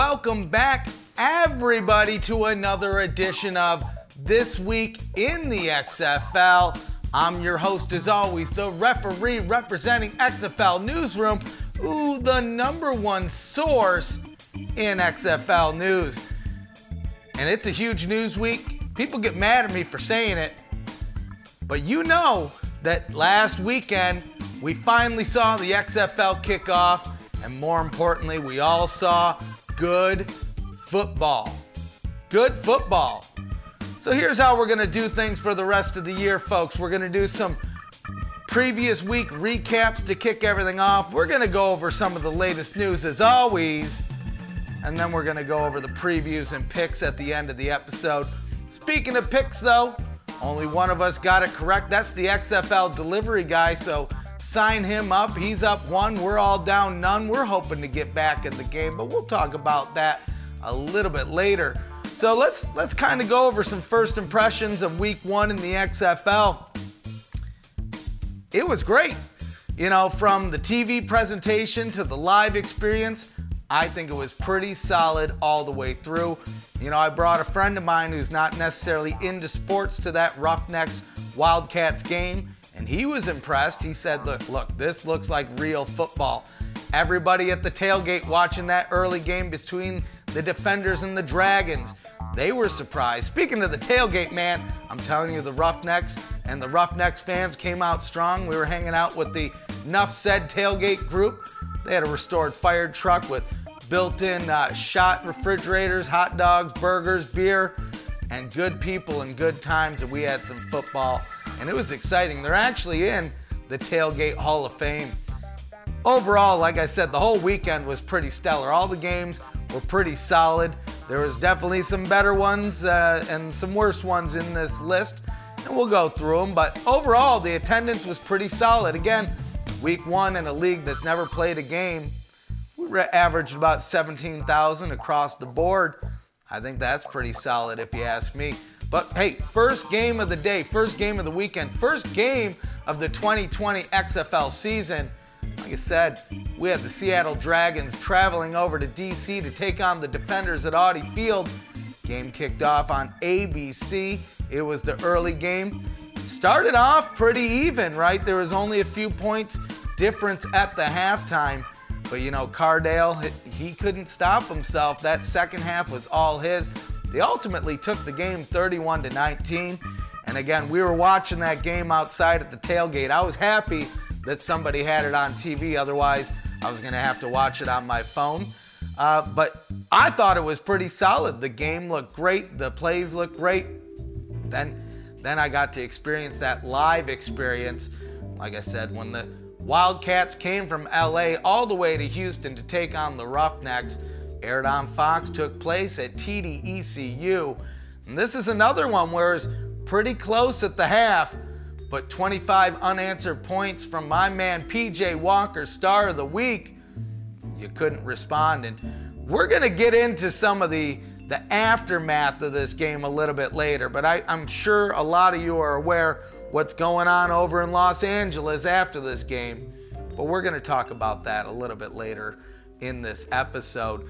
Welcome back, everybody, to another edition of This Week in the XFL. I'm your host, as always, the referee representing XFL Newsroom, ooh, the number one source in XFL news. And it's a huge news week. People get mad at me for saying it, but you know that last weekend we finally saw the XFL kickoff, and more importantly, we all saw good football. Good football. So here's how we're going to do things for the rest of the year, folks. We're going to do some previous week recaps to kick everything off. We're going to go over some of the latest news as always, and then we're going to go over the previews and picks at the end of the episode. Speaking of picks, though, only one of us got it correct. That's the XFL delivery guy, so sign him up. He's up one. We're all down none. We're hoping to get back in the game, but we'll talk about that a little bit later. So let's let's kind of go over some first impressions of week 1 in the XFL. It was great. You know, from the TV presentation to the live experience, I think it was pretty solid all the way through. You know, I brought a friend of mine who's not necessarily into sports to that Roughnecks Wildcats game, and he was impressed. He said, Look, look, this looks like real football. Everybody at the tailgate watching that early game between the Defenders and the Dragons, they were surprised. Speaking of the tailgate, man, I'm telling you, the Roughnecks and the Roughnecks fans came out strong. We were hanging out with the Nuff Said tailgate group. They had a restored fire truck with built in uh, shot refrigerators, hot dogs, burgers, beer, and good people and good times. And we had some football, and it was exciting. They're actually in the Tailgate Hall of Fame. Overall, like I said, the whole weekend was pretty stellar. All the games were pretty solid. There was definitely some better ones uh, and some worse ones in this list, and we'll go through them. But overall, the attendance was pretty solid. Again, week one in a league that's never played a game, we averaged about 17,000 across the board. I think that's pretty solid if you ask me. But hey, first game of the day, first game of the weekend, first game of the 2020 XFL season. Like I said, we had the Seattle Dragons traveling over to DC to take on the defenders at Audi Field. Game kicked off on ABC. It was the early game. Started off pretty even, right? There was only a few points difference at the halftime. But you know, Cardale, he couldn't stop himself. That second half was all his. They ultimately took the game 31 to 19. And again, we were watching that game outside at the tailgate. I was happy that somebody had it on TV. Otherwise, I was going to have to watch it on my phone. Uh, but I thought it was pretty solid. The game looked great. The plays looked great. Then, then I got to experience that live experience. Like I said, when the Wildcats came from LA all the way to Houston to take on the Roughnecks, aired on Fox, took place at TDECU. And this is another one where it's pretty close at the half but 25 unanswered points from my man PJ Walker, star of the week. You couldn't respond. And we're going to get into some of the, the aftermath of this game a little bit later, but I, I'm sure a lot of you are aware what's going on over in Los Angeles after this game. But we're going to talk about that a little bit later in this episode.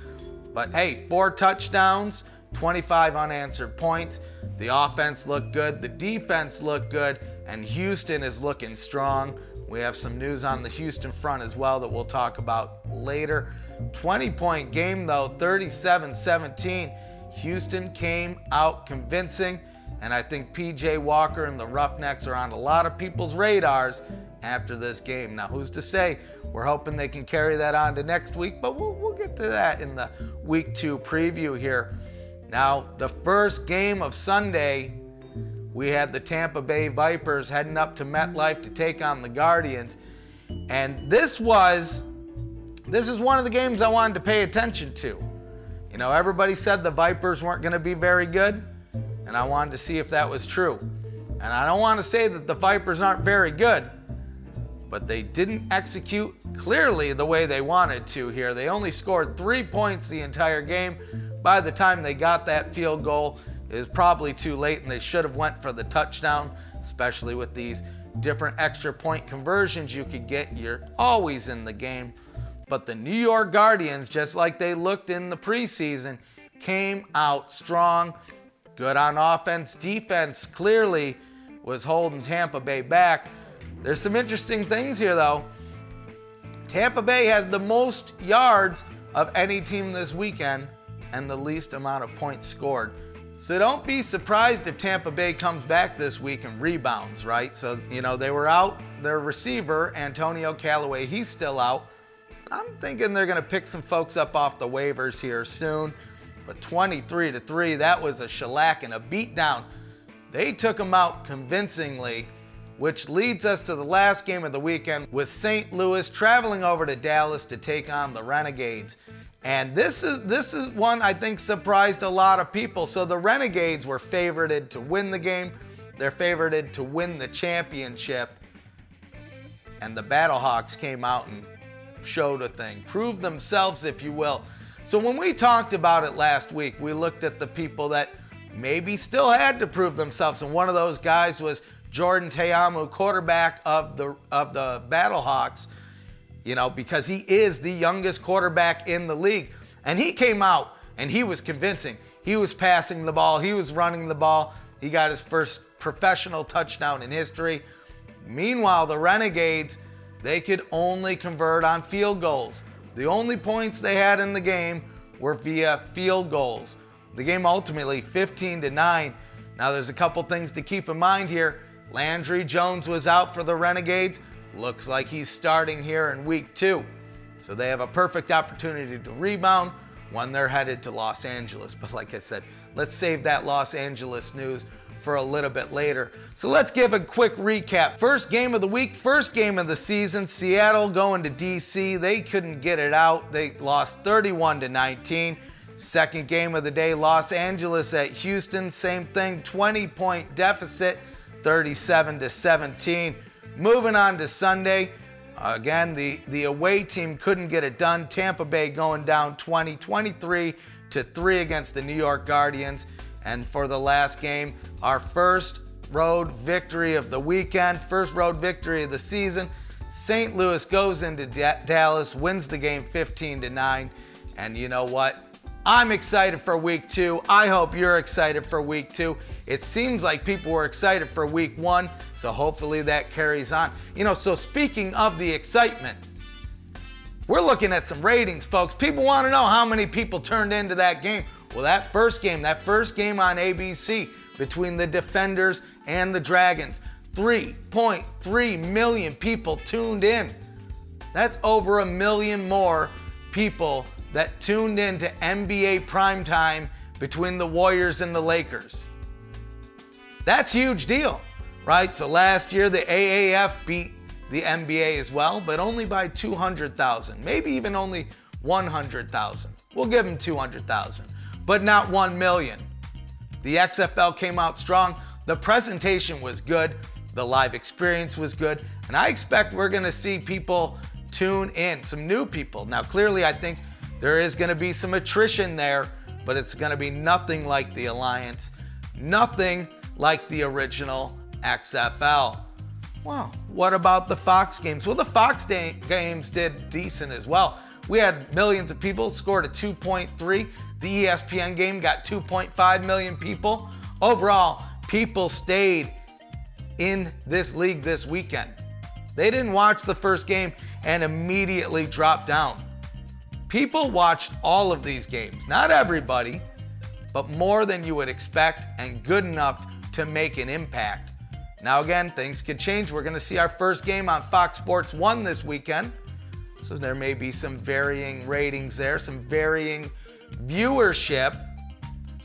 But hey, four touchdowns, 25 unanswered points. The offense looked good, the defense looked good, and Houston is looking strong. We have some news on the Houston front as well that we'll talk about later. 20 point game though, 37 17. Houston came out convincing, and I think PJ Walker and the Roughnecks are on a lot of people's radars after this game. Now, who's to say? We're hoping they can carry that on to next week, but we'll, we'll get to that in the week two preview here. Now, the first game of Sunday we had the Tampa Bay Vipers heading up to MetLife to take on the Guardians. And this was this is one of the games I wanted to pay attention to. You know, everybody said the Vipers weren't going to be very good, and I wanted to see if that was true. And I don't want to say that the Vipers aren't very good, but they didn't execute clearly the way they wanted to here. They only scored 3 points the entire game. By the time they got that field goal, it was probably too late and they should have went for the touchdown, especially with these different extra point conversions you could get. You're always in the game. But the New York Guardians, just like they looked in the preseason, came out strong. Good on offense. Defense clearly was holding Tampa Bay back. There's some interesting things here, though. Tampa Bay has the most yards of any team this weekend and the least amount of points scored. So don't be surprised if Tampa Bay comes back this week and rebounds, right? So, you know, they were out, their receiver, Antonio Callaway, he's still out. I'm thinking they're going to pick some folks up off the waivers here soon. But 23 to 3, that was a shellac and a beatdown. They took them out convincingly, which leads us to the last game of the weekend with St. Louis traveling over to Dallas to take on the Renegades. And this is this is one I think surprised a lot of people. So the Renegades were favored to win the game. They're favored to win the championship. And the Battlehawks came out and showed a thing, proved themselves, if you will. So when we talked about it last week, we looked at the people that maybe still had to prove themselves, and one of those guys was Jordan Ta'amu, quarterback of the of the Battlehawks you know, because he is the youngest quarterback in the league. And he came out and he was convincing. He was passing the ball, he was running the ball. He got his first professional touchdown in history. Meanwhile, the Renegades, they could only convert on field goals. The only points they had in the game were via field goals. The game ultimately 15 to 9. Now there's a couple things to keep in mind here. Landry Jones was out for the Renegades. Looks like he's starting here in week two. So they have a perfect opportunity to rebound when they're headed to Los Angeles. But like I said, let's save that Los Angeles news for a little bit later. So let's give a quick recap. First game of the week, first game of the season, Seattle going to DC. They couldn't get it out. They lost 31 to 19. Second game of the day, Los Angeles at Houston, same thing, 20 point deficit, 37 to 17. Moving on to Sunday, again, the, the away team couldn't get it done. Tampa Bay going down 20 23 to 3 against the New York Guardians. And for the last game, our first road victory of the weekend, first road victory of the season. St. Louis goes into D- Dallas, wins the game 15 to 9. And you know what? I'm excited for week two. I hope you're excited for week two. It seems like people were excited for week one, so hopefully that carries on. You know, so speaking of the excitement, we're looking at some ratings, folks. People want to know how many people turned into that game. Well, that first game, that first game on ABC between the Defenders and the Dragons, 3.3 million people tuned in. That's over a million more people that tuned in to NBA primetime between the Warriors and the Lakers. That's huge deal, right? So last year the AAF beat the NBA as well, but only by 200,000, maybe even only 100,000. We'll give them 200,000, but not 1 million. The XFL came out strong. The presentation was good. The live experience was good. And I expect we're going to see people tune in, some new people. Now, clearly, I think there is going to be some attrition there, but it's going to be nothing like the Alliance, nothing like the original XFL. Well, what about the Fox games? Well, the Fox da- games did decent as well. We had millions of people, scored a 2.3. The ESPN game got 2.5 million people. Overall, people stayed in this league this weekend. They didn't watch the first game and immediately dropped down. People watched all of these games, not everybody, but more than you would expect and good enough to make an impact. Now, again, things could change. We're going to see our first game on Fox Sports 1 this weekend. So there may be some varying ratings there, some varying viewership.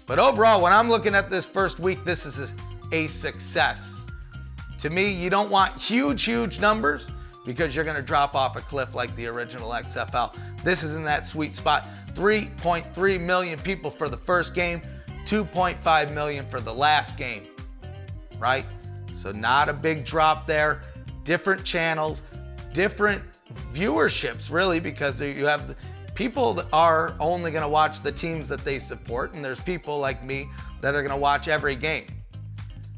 But overall, when I'm looking at this first week, this is a success. To me, you don't want huge, huge numbers because you're going to drop off a cliff like the original XFL. This is in that sweet spot. 3.3 million people for the first game, 2.5 million for the last game, right? So, not a big drop there. Different channels, different viewerships, really, because you have people that are only going to watch the teams that they support, and there's people like me that are going to watch every game.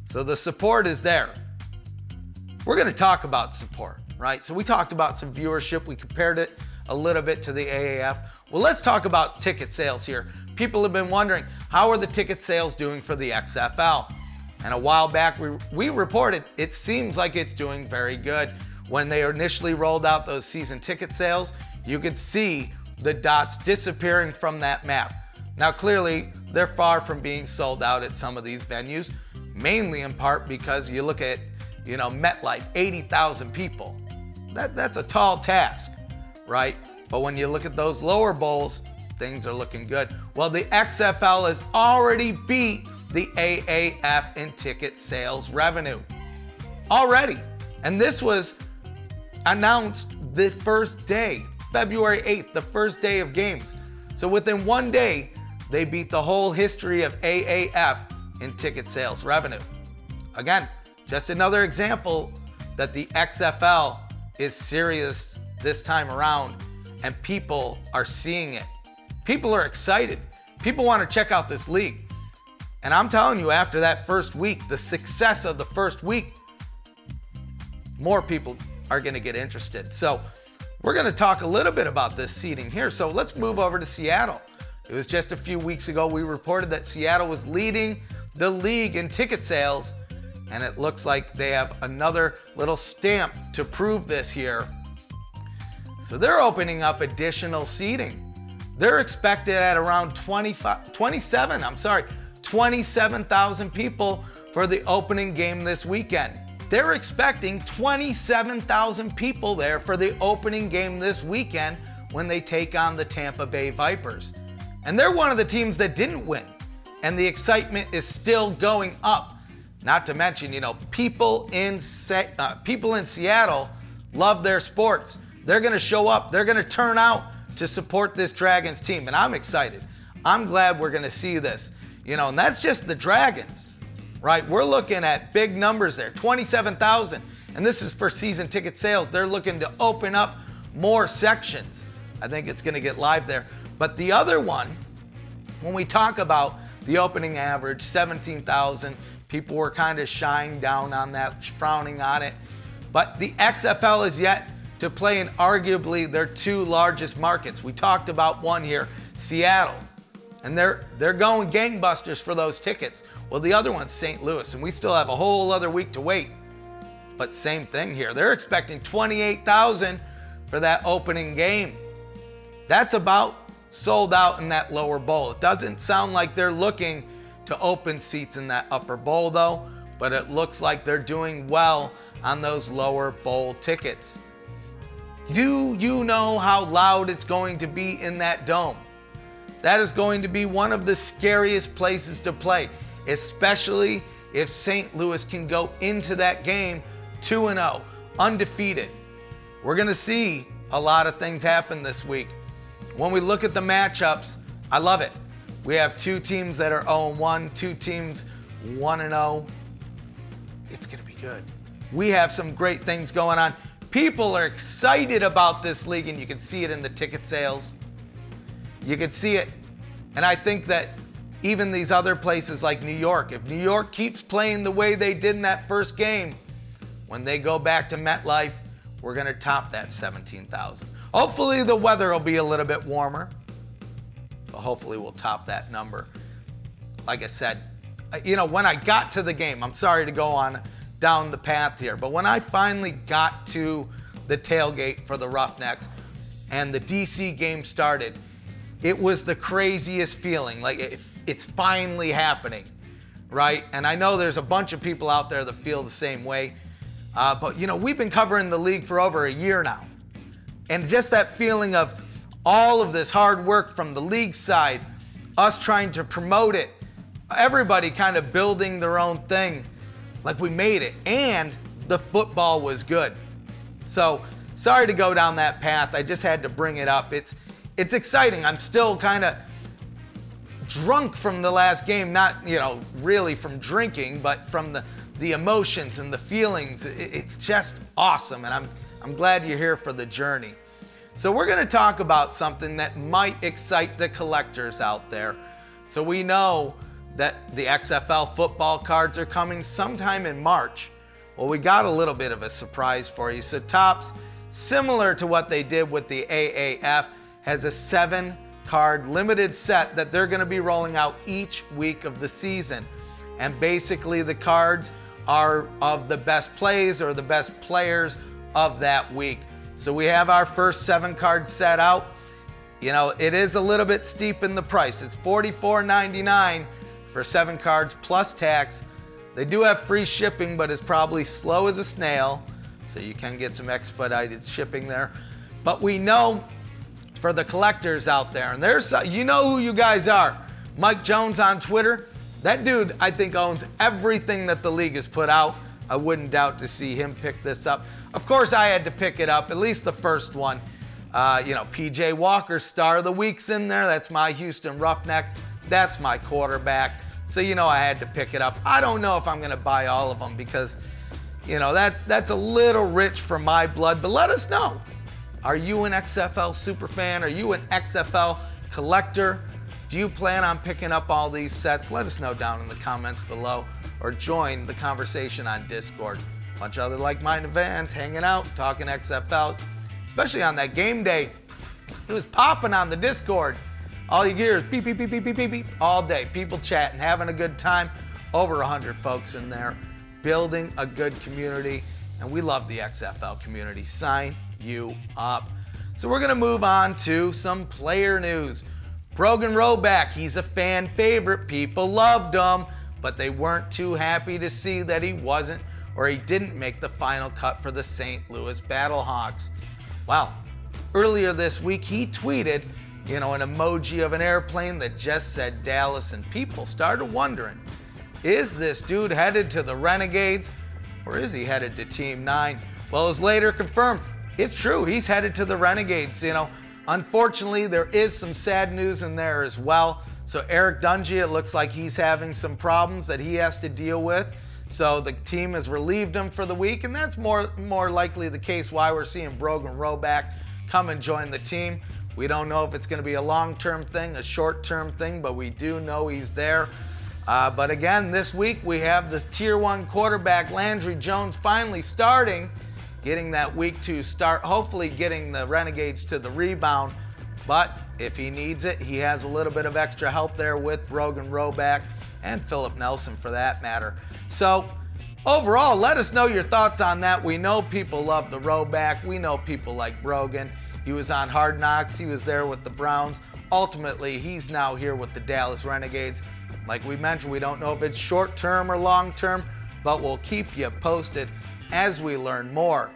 So, the support is there. We're going to talk about support right? So we talked about some viewership. We compared it a little bit to the AAF. Well, let's talk about ticket sales here. People have been wondering how are the ticket sales doing for the XFL? And a while back, we, we reported it seems like it's doing very good. When they initially rolled out those season ticket sales, you could see the dots disappearing from that map. Now, clearly, they're far from being sold out at some of these venues, mainly in part because you look at, you know, MetLife, 80,000 people. That, that's a tall task, right? But when you look at those lower bowls, things are looking good. Well, the XFL has already beat the AAF in ticket sales revenue. Already. And this was announced the first day, February 8th, the first day of games. So within one day, they beat the whole history of AAF in ticket sales revenue. Again, just another example that the XFL is serious this time around and people are seeing it. People are excited. People want to check out this league. And I'm telling you, after that first week, the success of the first week, more people are going to get interested. So, we're going to talk a little bit about this seating here. So, let's move over to Seattle. It was just a few weeks ago we reported that Seattle was leading the league in ticket sales, and it looks like they have another little stamp to prove this here. So they're opening up additional seating. They're expected at around 25, 27, I'm sorry, 27,000 people for the opening game this weekend. They're expecting 27,000 people there for the opening game this weekend when they take on the Tampa Bay Vipers. And they're one of the teams that didn't win. And the excitement is still going up. Not to mention, you know, people in Se- uh, people in Seattle love their sports. They're going to show up. They're going to turn out to support this Dragons team, and I'm excited. I'm glad we're going to see this. You know, and that's just the Dragons, right? We're looking at big numbers there 27,000. And this is for season ticket sales. They're looking to open up more sections. I think it's going to get live there. But the other one, when we talk about the opening average, 17,000, people were kind of shying down on that, frowning on it. But the XFL is yet to play in arguably their two largest markets. We talked about one here, Seattle and they're they're going gangbusters for those tickets. Well, the other one's St. Louis, and we still have a whole other week to wait. But same thing here. They're expecting 28,000 for that opening game. That's about sold out in that lower bowl. It doesn't sound like they're looking to open seats in that upper bowl though, but it looks like they're doing well on those lower bowl tickets. Do you know how loud it's going to be in that dome? That is going to be one of the scariest places to play, especially if St. Louis can go into that game 2 0, undefeated. We're going to see a lot of things happen this week. When we look at the matchups, I love it. We have two teams that are 0 1, two teams 1 0. It's going to be good. We have some great things going on. People are excited about this league, and you can see it in the ticket sales. You can see it. And I think that even these other places like New York, if New York keeps playing the way they did in that first game, when they go back to MetLife, we're going to top that 17,000. Hopefully, the weather will be a little bit warmer, hopefully, we'll top that number. Like I said, you know, when I got to the game, I'm sorry to go on down the path here, but when I finally got to the tailgate for the Roughnecks and the DC game started, it was the craziest feeling. Like it, it's finally happening, right? And I know there's a bunch of people out there that feel the same way. Uh, but you know, we've been covering the league for over a year now, and just that feeling of all of this hard work from the league side, us trying to promote it, everybody kind of building their own thing, like we made it, and the football was good. So sorry to go down that path. I just had to bring it up. It's it's exciting. I'm still kind of drunk from the last game, not, you know, really from drinking, but from the, the emotions and the feelings. It's just awesome. And I'm, I'm glad you're here for the journey. So, we're going to talk about something that might excite the collectors out there. So, we know that the XFL football cards are coming sometime in March. Well, we got a little bit of a surprise for you. So, Topps, similar to what they did with the AAF, has a seven card limited set that they're going to be rolling out each week of the season. And basically, the cards are of the best plays or the best players of that week. So we have our first seven card set out. You know, it is a little bit steep in the price. It's $44.99 for seven cards plus tax. They do have free shipping, but it's probably slow as a snail. So you can get some expedited shipping there. But we know for the collectors out there, and there's, uh, you know who you guys are. Mike Jones on Twitter. That dude, I think, owns everything that the league has put out. I wouldn't doubt to see him pick this up. Of course, I had to pick it up, at least the first one. Uh, you know, PJ Walker, star of the week's in there. That's my Houston Roughneck. That's my quarterback. So, you know, I had to pick it up. I don't know if I'm going to buy all of them because, you know, that's, that's a little rich for my blood, but let us know. Are you an XFL super fan? Are you an XFL collector? Do you plan on picking up all these sets? Let us know down in the comments below or join the conversation on Discord. Bunch of other like minded fans hanging out, talking XFL, especially on that game day. It was popping on the Discord. All you hear is beep, beep, beep, beep, beep, beep, beep all day. People chatting, having a good time. Over 100 folks in there, building a good community. And we love the XFL community. Sign you up. So we're going to move on to some player news. Brogan Roback, he's a fan favorite. People loved him, but they weren't too happy to see that he wasn't or he didn't make the final cut for the St. Louis Battlehawks. Well, earlier this week he tweeted, you know, an emoji of an airplane that just said Dallas, and people started wondering is this dude headed to the Renegades or is he headed to Team 9? Well, it was later confirmed it's true. He's headed to the Renegades. You know, unfortunately, there is some sad news in there as well. So Eric Dungey, it looks like he's having some problems that he has to deal with. So the team has relieved him for the week, and that's more more likely the case why we're seeing Brogan Roback come and join the team. We don't know if it's going to be a long-term thing, a short-term thing, but we do know he's there. Uh, but again, this week we have the Tier One quarterback Landry Jones finally starting getting that week two start, hopefully getting the Renegades to the rebound. But if he needs it, he has a little bit of extra help there with Brogan Roback and Philip Nelson for that matter. So, overall, let us know your thoughts on that. We know people love the Roback. We know people like Brogan. He was on Hard Knocks, he was there with the Browns. Ultimately, he's now here with the Dallas Renegades. Like we mentioned, we don't know if it's short term or long term, but we'll keep you posted as we learn more.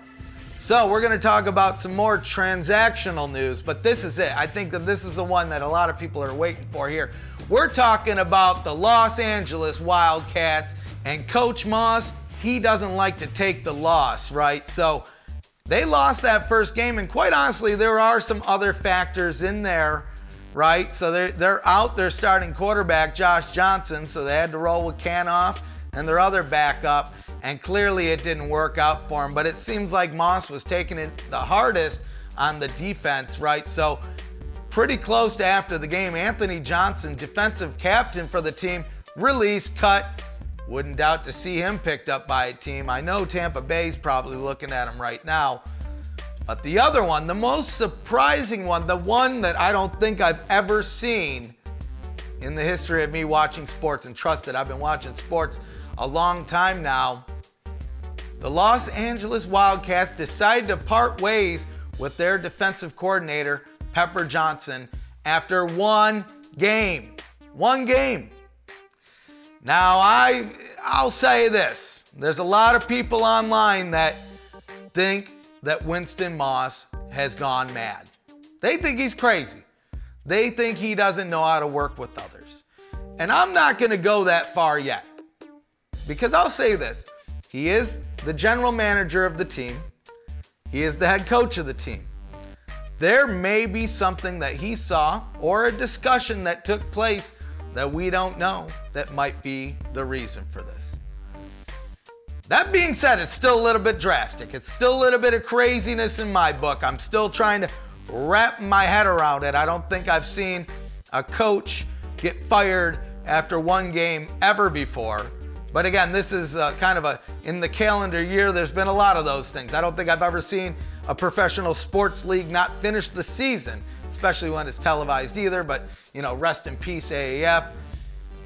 So, we're going to talk about some more transactional news, but this is it. I think that this is the one that a lot of people are waiting for here. We're talking about the Los Angeles Wildcats and Coach Moss. He doesn't like to take the loss, right? So, they lost that first game, and quite honestly, there are some other factors in there, right? So, they're, they're out their starting quarterback, Josh Johnson, so they had to roll with Kanoff and their other backup and clearly it didn't work out for him. But it seems like Moss was taking it the hardest on the defense, right? So, pretty close to after the game, Anthony Johnson, defensive captain for the team, released, cut. Wouldn't doubt to see him picked up by a team. I know Tampa Bay's probably looking at him right now. But the other one, the most surprising one, the one that I don't think I've ever seen in the history of me watching sports, and trust it, I've been watching sports a long time now, the Los Angeles Wildcats decided to part ways with their defensive coordinator, Pepper Johnson, after one game. One game. Now, I, I'll say this there's a lot of people online that think that Winston Moss has gone mad. They think he's crazy. They think he doesn't know how to work with others. And I'm not going to go that far yet. Because I'll say this he is the general manager of the team, he is the head coach of the team. There may be something that he saw or a discussion that took place that we don't know that might be the reason for this. That being said, it's still a little bit drastic. It's still a little bit of craziness in my book. I'm still trying to wrap my head around it. I don't think I've seen a coach get fired after one game ever before. But again, this is uh, kind of a, in the calendar year, there's been a lot of those things. I don't think I've ever seen a professional sports league not finish the season, especially when it's televised either. But, you know, rest in peace, AAF.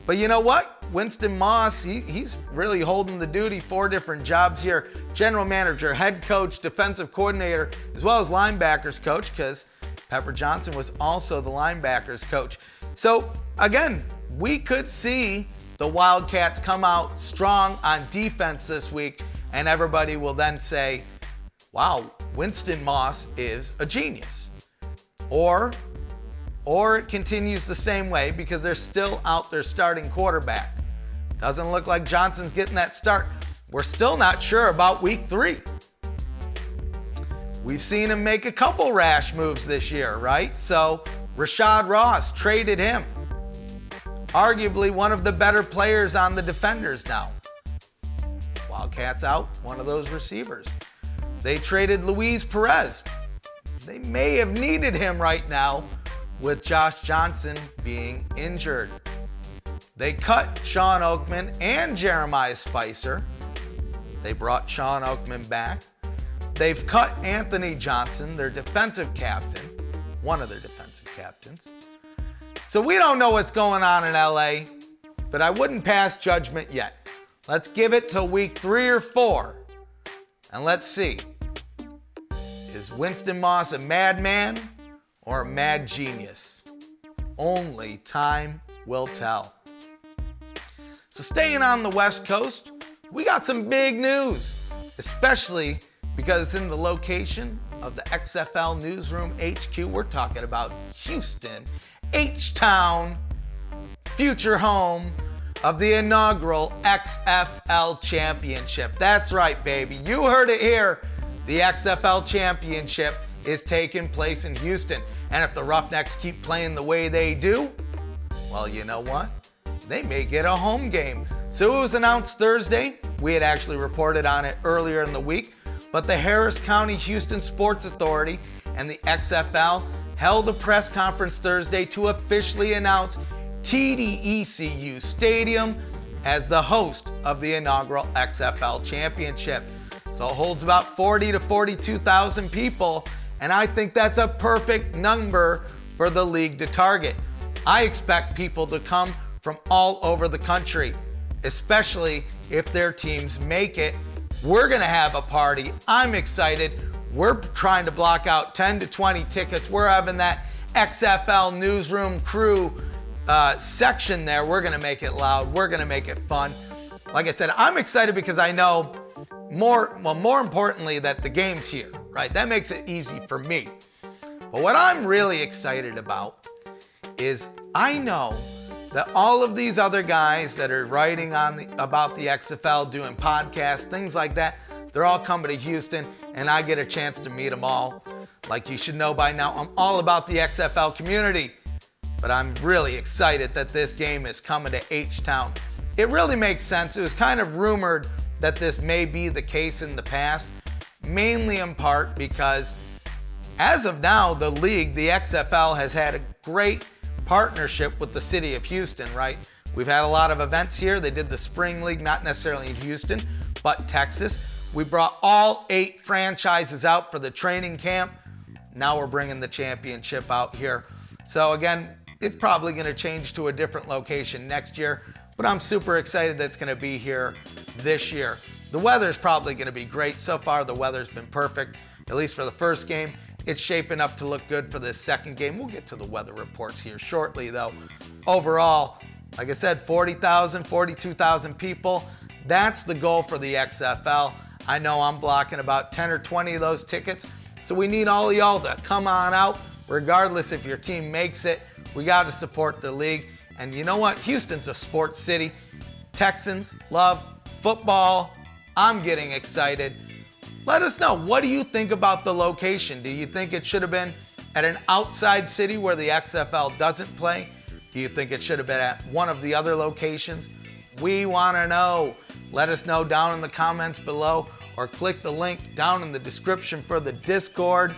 But you know what? Winston Moss, he, he's really holding the duty, four different jobs here general manager, head coach, defensive coordinator, as well as linebackers coach, because Pepper Johnson was also the linebackers coach. So, again, we could see the Wildcats come out strong on defense this week, and everybody will then say, wow, Winston Moss is a genius. Or, or it continues the same way because they're still out their starting quarterback. Doesn't look like Johnson's getting that start. We're still not sure about week three. We've seen him make a couple rash moves this year, right? So, Rashad Ross traded him. Arguably one of the better players on the defenders now. Wildcats out, one of those receivers. They traded Luis Perez. They may have needed him right now with Josh Johnson being injured. They cut Sean Oakman and Jeremiah Spicer. They brought Sean Oakman back. They've cut Anthony Johnson, their defensive captain, one of their defensive captains. So we don't know what's going on in LA, but I wouldn't pass judgment yet. Let's give it till week three or four, and let's see. Is Winston Moss a madman or a mad genius? Only time will tell. So, staying on the West Coast, we got some big news, especially because it's in the location of the XFL Newsroom HQ. We're talking about Houston, H Town, future home of the inaugural XFL Championship. That's right, baby. You heard it here. The XFL Championship is taking place in Houston. And if the Roughnecks keep playing the way they do, well, you know what? They may get a home game. So it was announced Thursday. We had actually reported on it earlier in the week. But the Harris County Houston Sports Authority and the XFL held a press conference Thursday to officially announce TDECU Stadium as the host of the inaugural XFL Championship. So it holds about 40 to 42,000 people, and I think that's a perfect number for the league to target. I expect people to come from all over the country, especially if their teams make it. We're gonna have a party. I'm excited. We're trying to block out 10 to 20 tickets. We're having that XFL newsroom crew uh, section there. We're gonna make it loud. We're gonna make it fun. Like I said, I'm excited because I know more, well, more importantly, that the game's here, right? That makes it easy for me. But what I'm really excited about is I know that all of these other guys that are writing on the, about the XFL, doing podcasts, things like that, they're all coming to Houston, and I get a chance to meet them all. Like you should know by now, I'm all about the XFL community, but I'm really excited that this game is coming to H Town. It really makes sense. It was kind of rumored that this may be the case in the past, mainly in part because as of now, the league, the XFL, has had a great partnership with the city of Houston, right? We've had a lot of events here. They did the Spring League, not necessarily in Houston, but Texas. We brought all eight franchises out for the training camp. Now we're bringing the championship out here. So, again, it's probably going to change to a different location next year, but I'm super excited that it's going to be here this year. The weather's probably going to be great. So far, the weather's been perfect, at least for the first game. It's shaping up to look good for this second game. We'll get to the weather reports here shortly, though. Overall, like I said, 40,000, 42,000 people. That's the goal for the XFL. I know I'm blocking about 10 or 20 of those tickets. So we need all of y'all to come on out, regardless if your team makes it. We got to support the league. And you know what? Houston's a sports city. Texans love football. I'm getting excited. Let us know. What do you think about the location? Do you think it should have been at an outside city where the XFL doesn't play? Do you think it should have been at one of the other locations? We want to know. Let us know down in the comments below or click the link down in the description for the Discord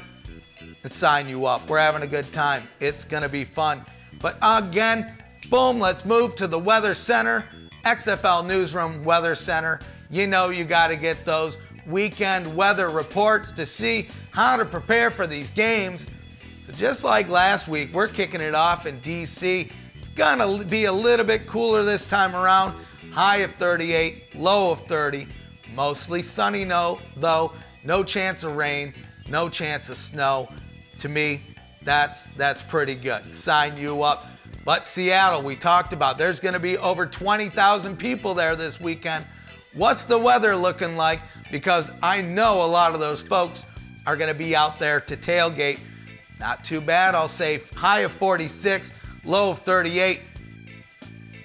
and sign you up. We're having a good time. It's going to be fun. But again, boom, let's move to the Weather Center, XFL Newsroom Weather Center. You know you got to get those weekend weather reports to see how to prepare for these games. So, just like last week, we're kicking it off in DC. It's gonna be a little bit cooler this time around. High of 38, low of 30. Mostly sunny, no, though. No chance of rain, no chance of snow. To me, that's that's pretty good. Sign you up. But Seattle, we talked about, there's going to be over 20,000 people there this weekend. What's the weather looking like? Because I know a lot of those folks are going to be out there to tailgate. Not too bad, I'll say high of 46, low of 38,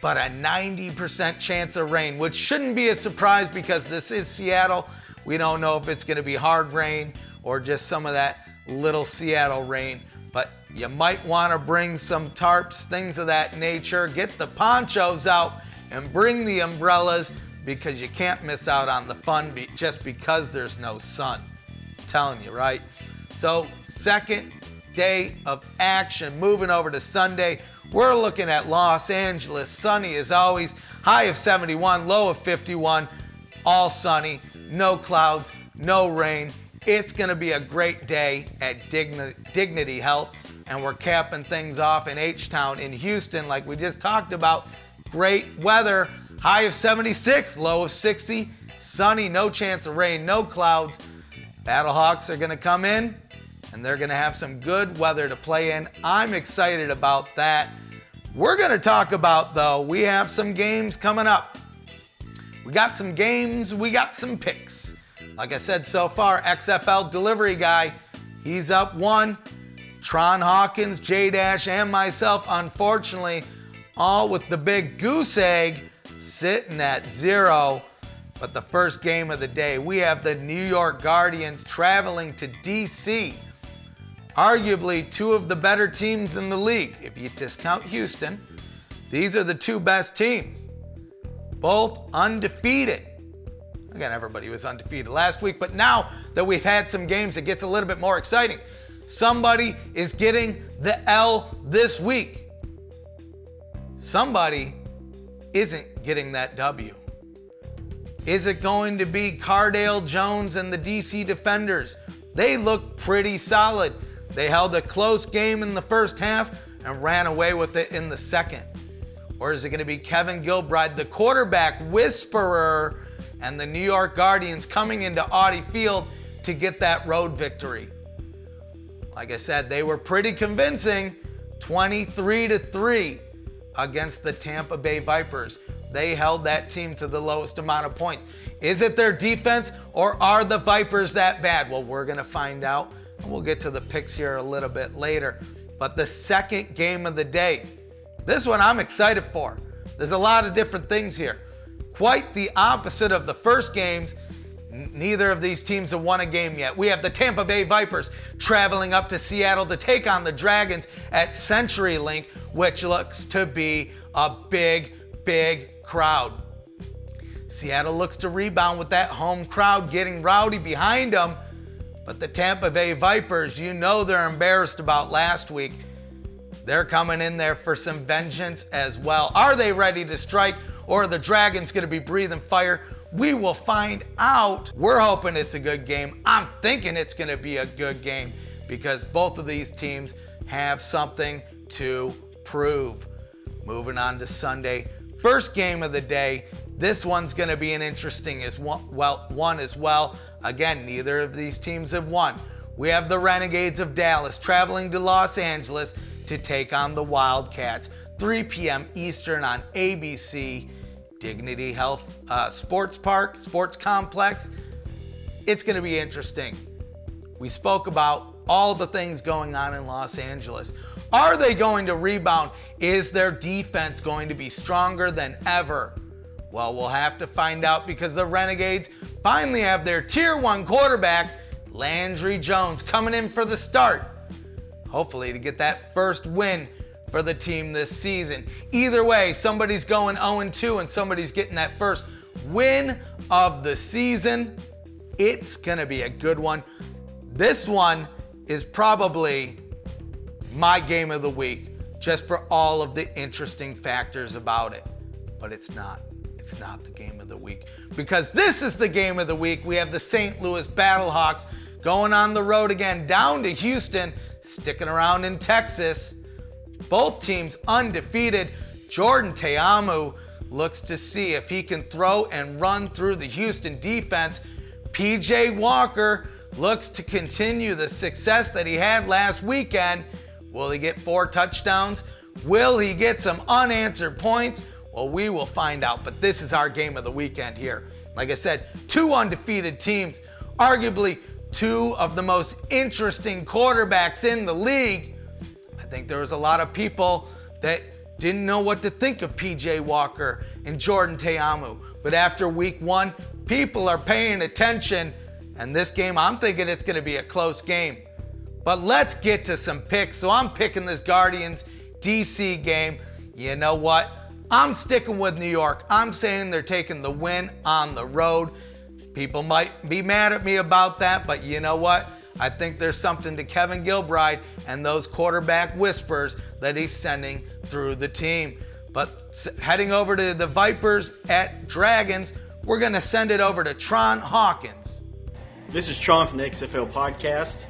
but a 90% chance of rain, which shouldn't be a surprise because this is Seattle. We don't know if it's going to be hard rain or just some of that little Seattle rain. But you might want to bring some tarps, things of that nature. Get the ponchos out and bring the umbrellas because you can't miss out on the fun be- just because there's no sun. I'm telling you, right? So, second day of action. Moving over to Sunday, we're looking at Los Angeles. Sunny as always, high of 71, low of 51, all sunny, no clouds, no rain. It's going to be a great day at Digni- Dignity Health, and we're capping things off in H Town in Houston, like we just talked about. Great weather, high of 76, low of 60, sunny, no chance of rain, no clouds. Battlehawks are going to come in and they're going to have some good weather to play in. I'm excited about that. We're going to talk about, though, we have some games coming up. We got some games, we got some picks. Like I said so far, XFL delivery guy, he's up one. Tron Hawkins, J Dash, and myself, unfortunately, all with the big goose egg sitting at zero. But the first game of the day, we have the New York Guardians traveling to DC. Arguably two of the better teams in the league. If you discount Houston, these are the two best teams. Both undefeated. Again, everybody was undefeated last week, but now that we've had some games, it gets a little bit more exciting. Somebody is getting the L this week. Somebody isn't getting that W. Is it going to be Cardale Jones and the DC Defenders? They look pretty solid. They held a close game in the first half and ran away with it in the second. Or is it going to be Kevin Gilbride, the quarterback whisperer, and the New York Guardians coming into Audi Field to get that road victory? Like I said, they were pretty convincing 23 to 3 against the Tampa Bay Vipers. They held that team to the lowest amount of points. Is it their defense or are the Vipers that bad? Well, we're going to find out. And we'll get to the picks here a little bit later. But the second game of the day, this one I'm excited for. There's a lot of different things here. Quite the opposite of the first games. Neither of these teams have won a game yet. We have the Tampa Bay Vipers traveling up to Seattle to take on the Dragons at CenturyLink, which looks to be a big, big crowd. Seattle looks to rebound with that home crowd getting rowdy behind them. But the Tampa Bay Vipers, you know they're embarrassed about last week. They're coming in there for some vengeance as well. Are they ready to strike or are the Dragons going to be breathing fire? We will find out. We're hoping it's a good game. I'm thinking it's going to be a good game because both of these teams have something to prove. Moving on to Sunday, first game of the day. This one's going to be an interesting as one, well one as well. Again, neither of these teams have won. We have the Renegades of Dallas traveling to Los Angeles to take on the Wildcats. 3 p.m. Eastern on ABC, Dignity Health uh, Sports Park, Sports Complex. It's going to be interesting. We spoke about all the things going on in Los Angeles. Are they going to rebound? Is their defense going to be stronger than ever? Well, we'll have to find out because the Renegades finally have their tier one quarterback, Landry Jones, coming in for the start. Hopefully, to get that first win for the team this season. Either way, somebody's going 0 2 and somebody's getting that first win of the season. It's going to be a good one. This one is probably my game of the week just for all of the interesting factors about it. But it's not. It's not the game of the week because this is the game of the week. We have the St. Louis Battlehawks going on the road again down to Houston, sticking around in Texas. Both teams undefeated. Jordan Ta'amu looks to see if he can throw and run through the Houston defense. PJ Walker looks to continue the success that he had last weekend. Will he get four touchdowns? Will he get some unanswered points? Well, we will find out, but this is our game of the weekend here. Like I said, two undefeated teams, arguably two of the most interesting quarterbacks in the league. Think there was a lot of people that didn't know what to think of PJ Walker and Jordan Ta'amu. But after week one, people are paying attention. And this game, I'm thinking it's going to be a close game. But let's get to some picks. So I'm picking this Guardians DC game. You know what? I'm sticking with New York. I'm saying they're taking the win on the road. People might be mad at me about that, but you know what? I think there's something to Kevin Gilbride and those quarterback whispers that he's sending through the team. But heading over to the Vipers at Dragons, we're going to send it over to Tron Hawkins. This is Tron from the XFL podcast.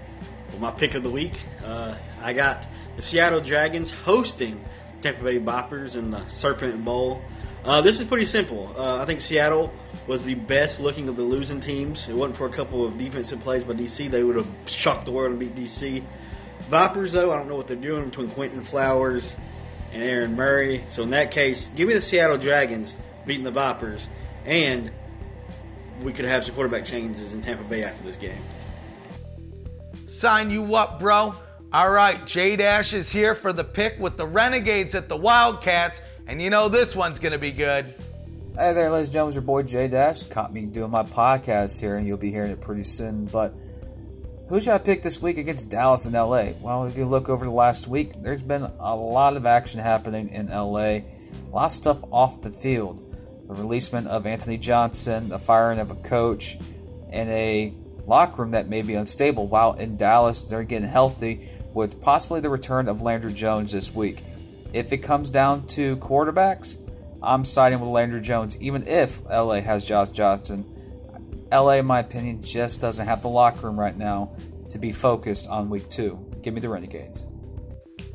With my pick of the week, uh, I got the Seattle Dragons hosting Tampa Bay Boppers in the Serpent Bowl. Uh, this is pretty simple. Uh, I think Seattle was the best looking of the losing teams. It wasn't for a couple of defensive plays by DC, they would have shocked the world and beat DC. Vipers, though, I don't know what they're doing between Quinton Flowers and Aaron Murray. So in that case, give me the Seattle Dragons beating the Vipers, and we could have some quarterback changes in Tampa Bay after this game. Sign you up, bro. All right, J Dash is here for the pick with the Renegades at the Wildcats, and you know this one's going to be good. Hey there, ladies and gentlemen, your boy J Dash. Caught me doing my podcast here, and you'll be hearing it pretty soon. But who should I pick this week against Dallas and LA? Well, if you look over the last week, there's been a lot of action happening in LA, a lot of stuff off the field. The releasement of Anthony Johnson, the firing of a coach, and a locker room that may be unstable. While in Dallas, they're getting healthy with possibly the return of Landry Jones this week. If it comes down to quarterbacks, I'm siding with Landry Jones, even if LA has Josh Johnson. LA, in my opinion, just doesn't have the locker room right now to be focused on week two. Give me the Renegades.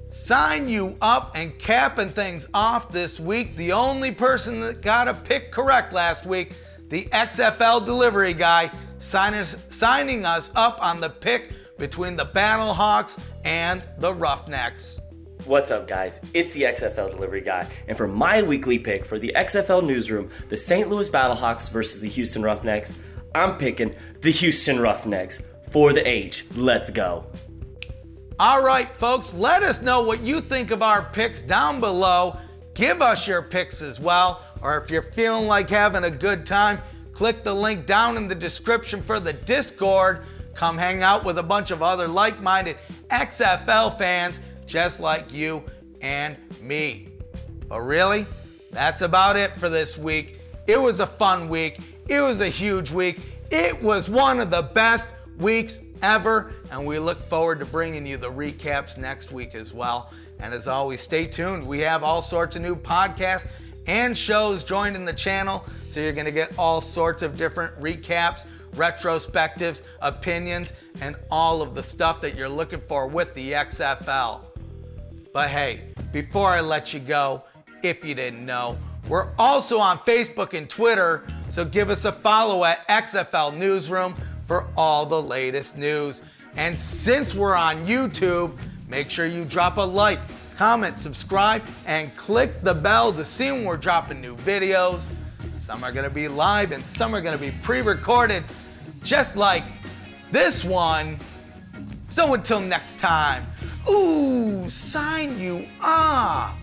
Sign you up and capping things off this week. The only person that got a pick correct last week, the XFL delivery guy, signing, signing us up on the pick between the Battlehawks and the Roughnecks. What's up, guys? It's the XFL delivery guy, and for my weekly pick for the XFL newsroom, the St. Louis Battlehawks versus the Houston Roughnecks, I'm picking the Houston Roughnecks for the H. Let's go. All right, folks, let us know what you think of our picks down below. Give us your picks as well, or if you're feeling like having a good time, click the link down in the description for the Discord Come hang out with a bunch of other like minded XFL fans just like you and me. But really, that's about it for this week. It was a fun week. It was a huge week. It was one of the best weeks ever. And we look forward to bringing you the recaps next week as well. And as always, stay tuned. We have all sorts of new podcasts and shows joined in the channel. So you're going to get all sorts of different recaps retrospectives, opinions, and all of the stuff that you're looking for with the XFL. But hey, before I let you go, if you didn't know, we're also on Facebook and Twitter, so give us a follow at XFL Newsroom for all the latest news. And since we're on YouTube, make sure you drop a like, comment, subscribe, and click the bell to see when we're dropping new videos. Some are to be live and some are to be pre recorded, just like this one. So until next time, ooh, sign you up.